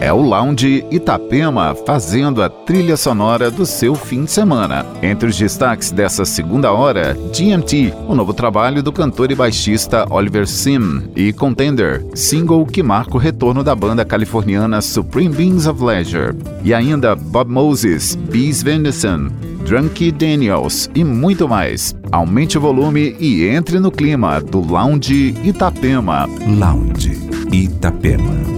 É o Lounge Itapema fazendo a trilha sonora do seu fim de semana. Entre os destaques dessa segunda hora, GMT, o novo trabalho do cantor e baixista Oliver Sim, e Contender, single que marca o retorno da banda californiana Supreme Beings of Leisure. E ainda Bob Moses, Bees Venison, Drunky Daniels e muito mais. Aumente o volume e entre no clima do Lounge Itapema. Lounge Itapema.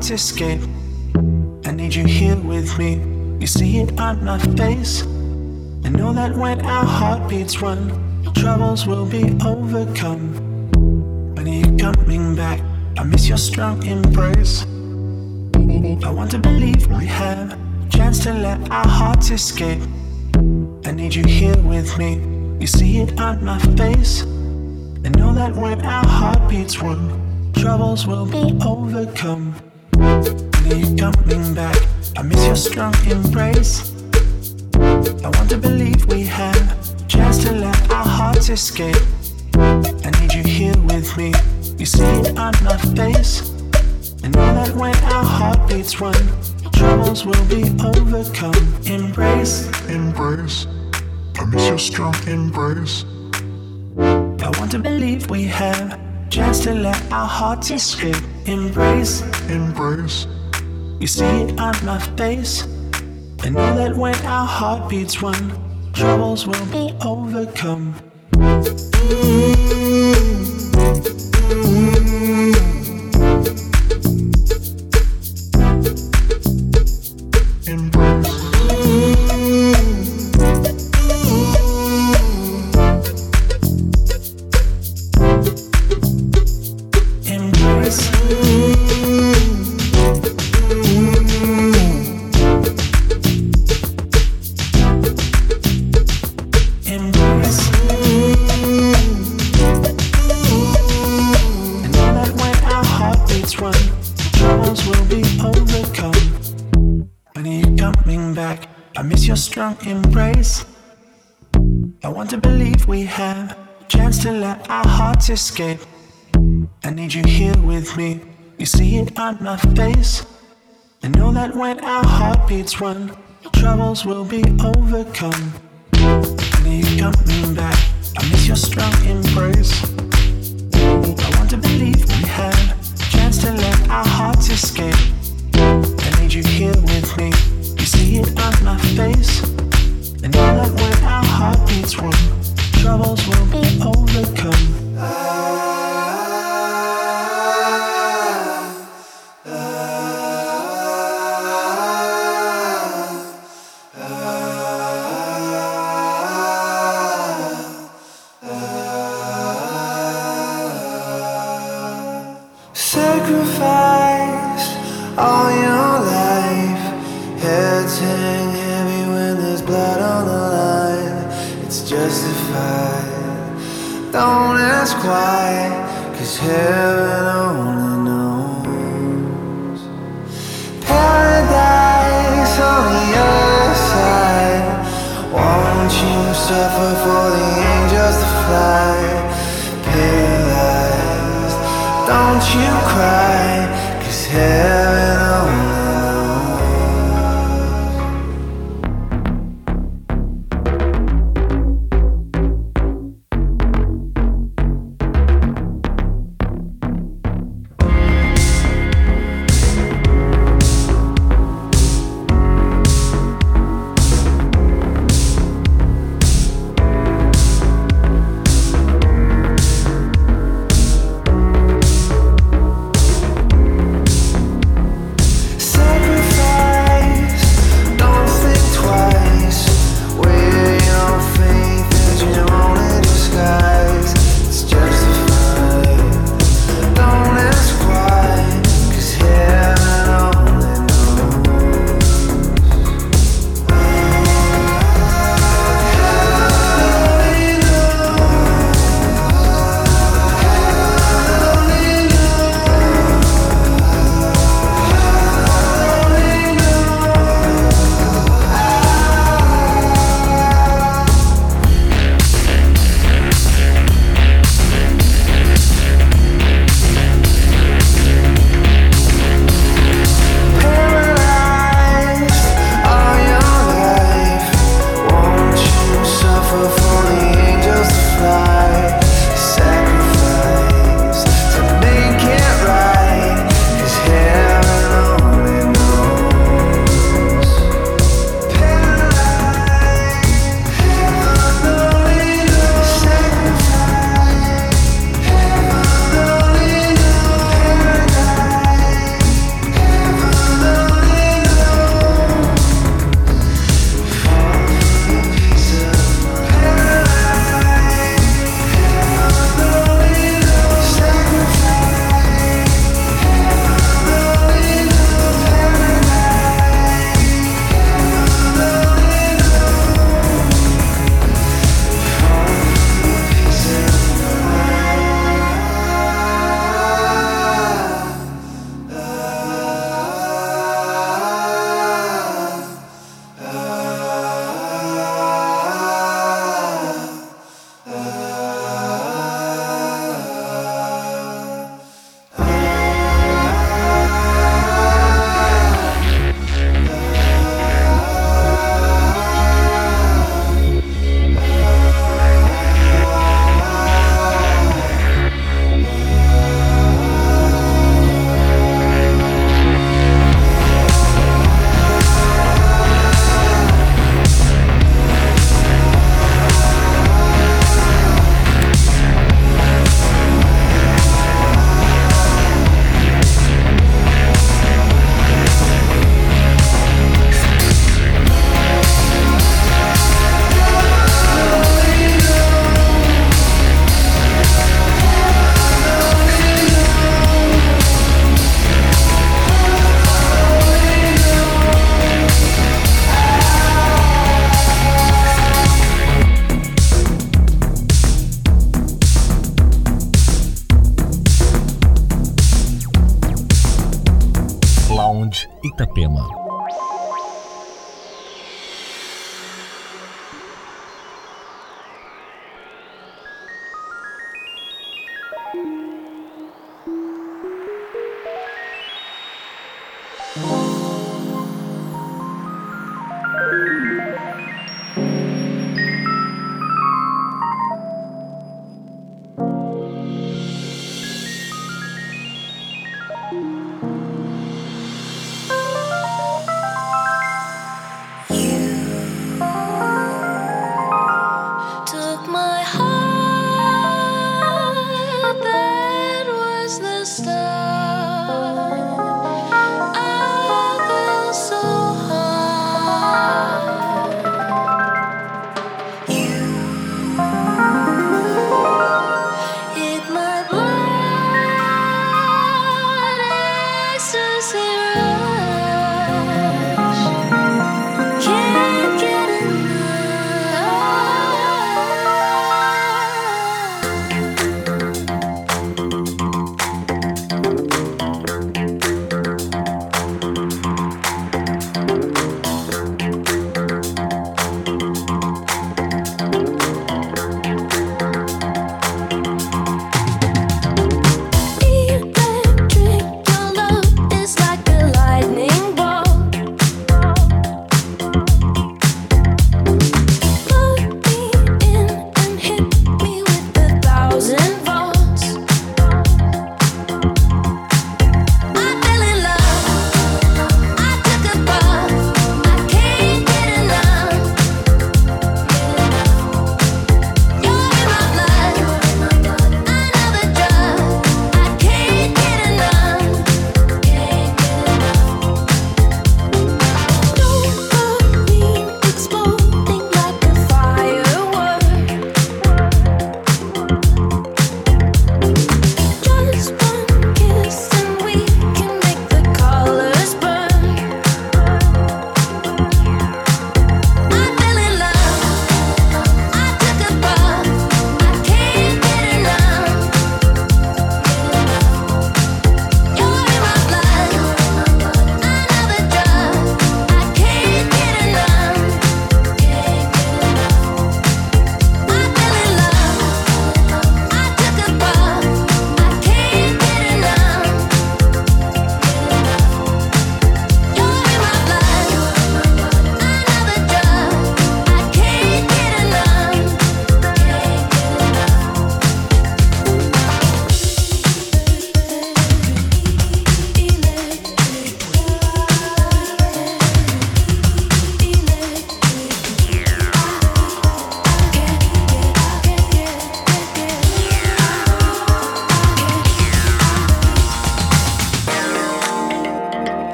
Escape. I need you here with me. You see it on my face. I know that when our heartbeats run, troubles will be overcome. When are you coming back? I miss your strong embrace. I want to believe we have a chance to let our hearts escape. I need you here with me. You see it on my face. I know that when our heartbeats run, troubles will be overcome you coming back. I miss your strong embrace. I want to believe we have a chance to let our hearts escape. I need you here with me. You see it on my face. I know that when our heartbeats run, troubles will be overcome. Embrace, embrace. I miss your strong embrace. I want to believe we have chance to let our hearts escape. Embrace, embrace. You see it on my face. I know that when our heartbeats run, troubles will be overcome. Escape. I need you here with me. You see it on my face. I know that when our heartbeats run, troubles will be overcome. I need you coming back. I miss your strong embrace. I want to believe we have a chance to let our hearts escape. I need you here with me. You see it on my face. I know that when our heartbeats run, troubles will be overcome. Ah. heaven only knows. Paradise on the other side. Won't you suffer for the angels to fly? Paralyzed, don't you cry.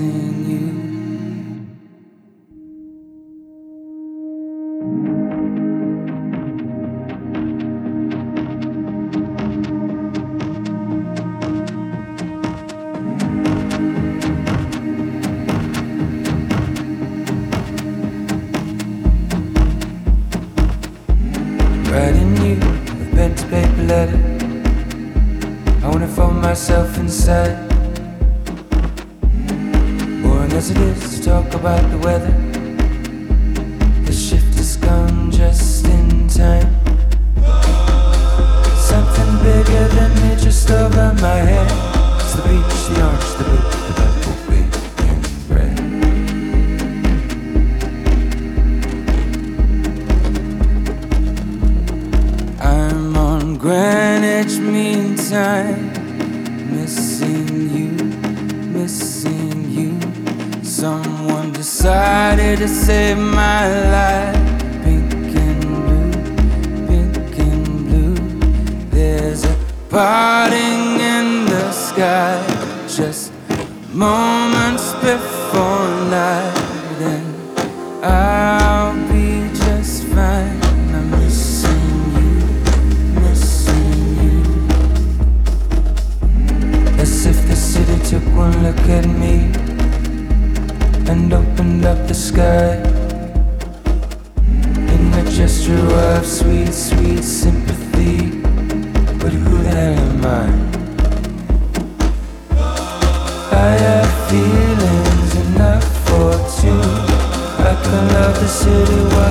sin.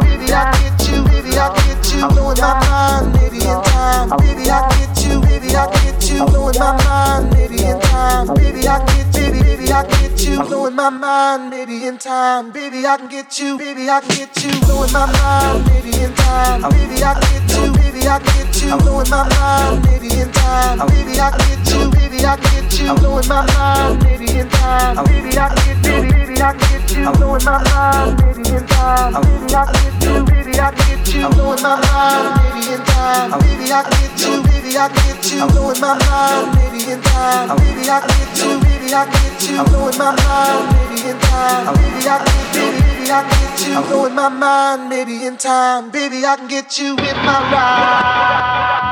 Maybe I get you, Baby, I get you, blowing my mind, maybe time. I get you, maybe I get you, blowing my mind, maybe in time time. Baby, I can get, baby, baby, I can get you. Blowing my mind, maybe in time. Baby, I can get you, baby, I can get you. Blowing my mind, maybe in time. Baby, I can get you, baby, I can get you. Blowing my mind, maybe in time. Baby, I can get you, baby, I can get you. Blowing my mind, maybe in time. Baby, I can get, baby, baby, I can get you. Blowing my mind, baby, in time. Baby, I can get you, baby, I can get you. Blowing my mind, maybe in time. Baby, I can get you, baby, I can get you. Blowing my mind, maybe in time. Baby, you, baby, I can get you blowing my mind, maybe in time. Baby, I can get, you blowing my mind, maybe in time. Baby, I can get you with my ride.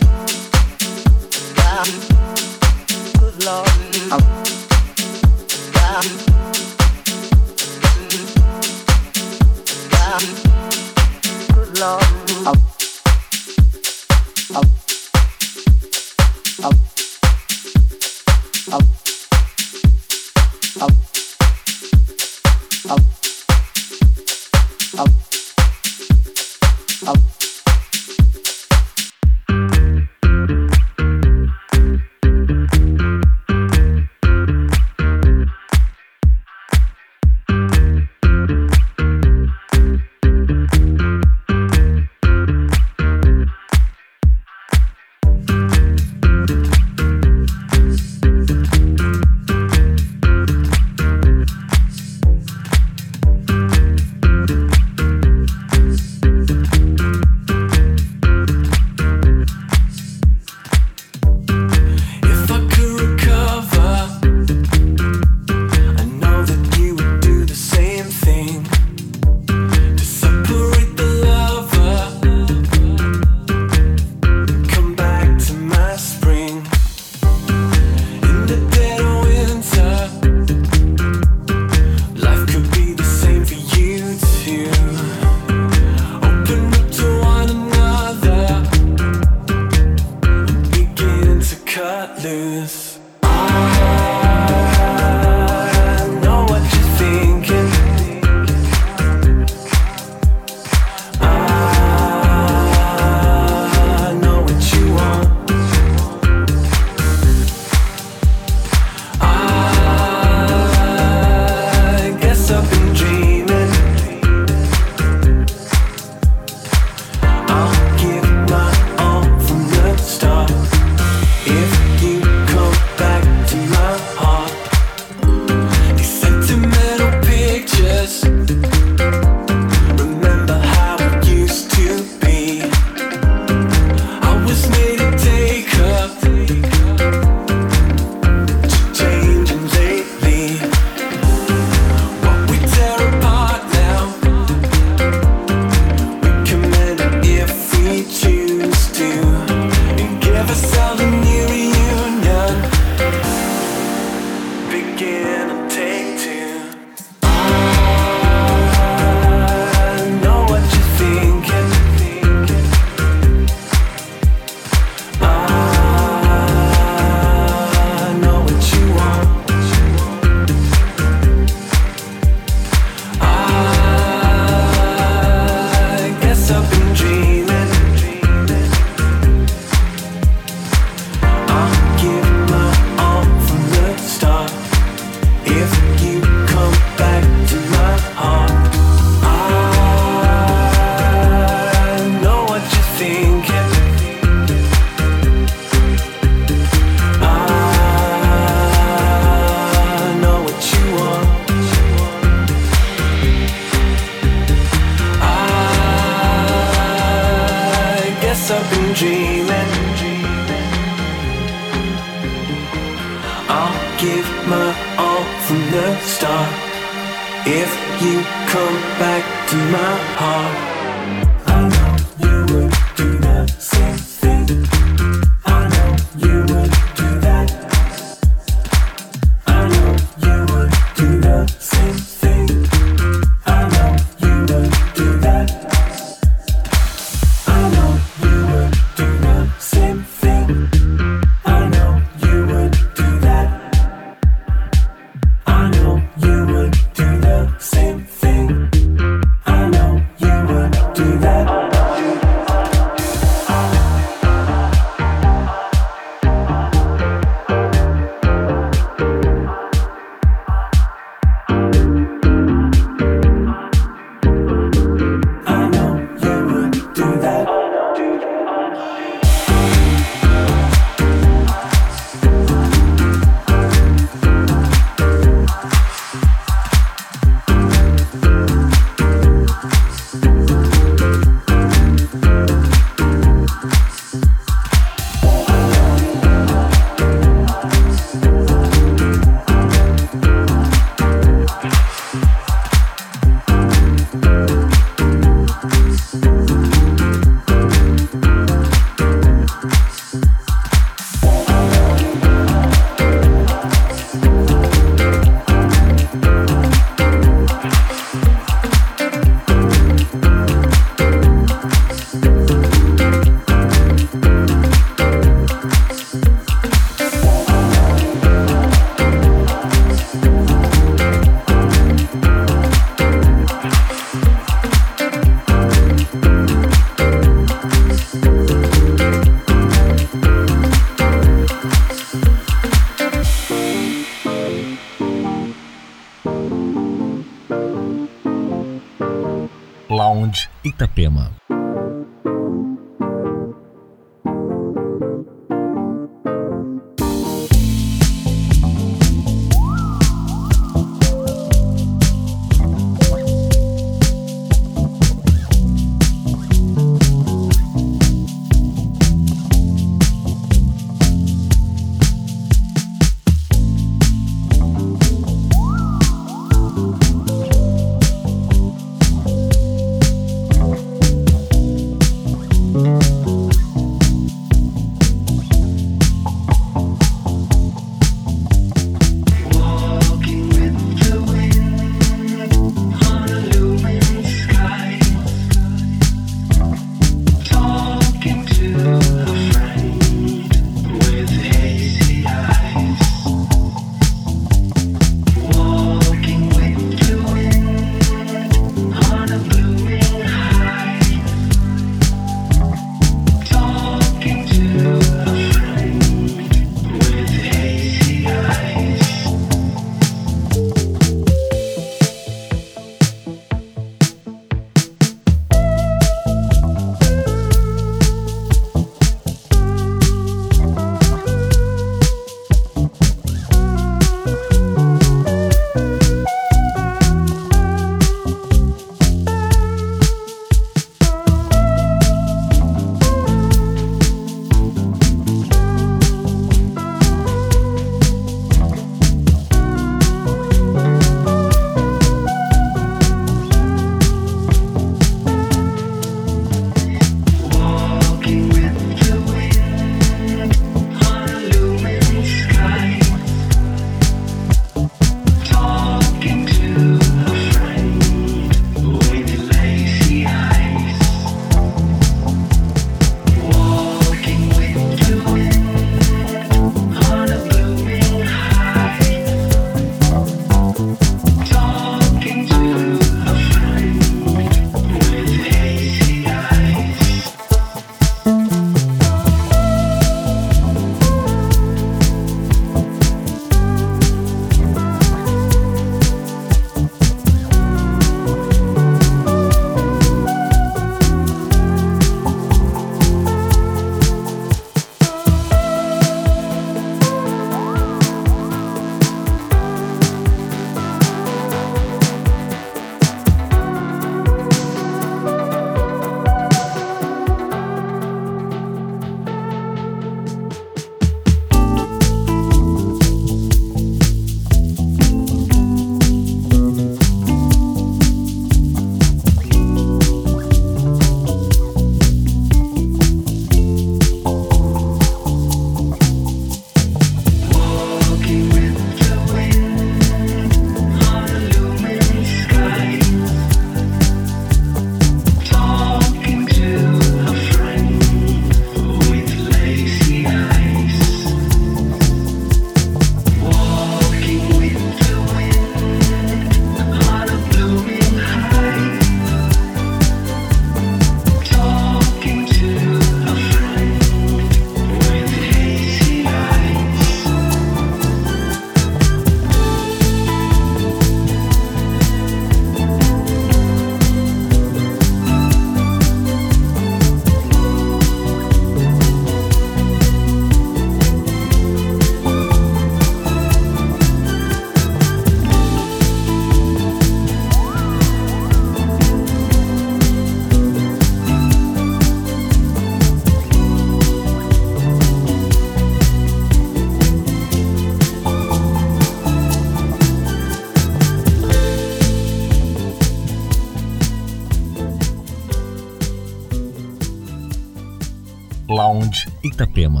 Lounge Itapema.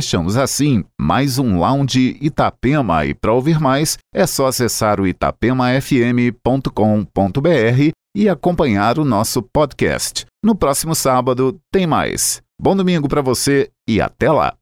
Fechamos assim mais um Lounge Itapema e para ouvir mais é só acessar o itapemafm.com.br e acompanhar o nosso podcast. No próximo sábado tem mais. Bom domingo para você e até lá.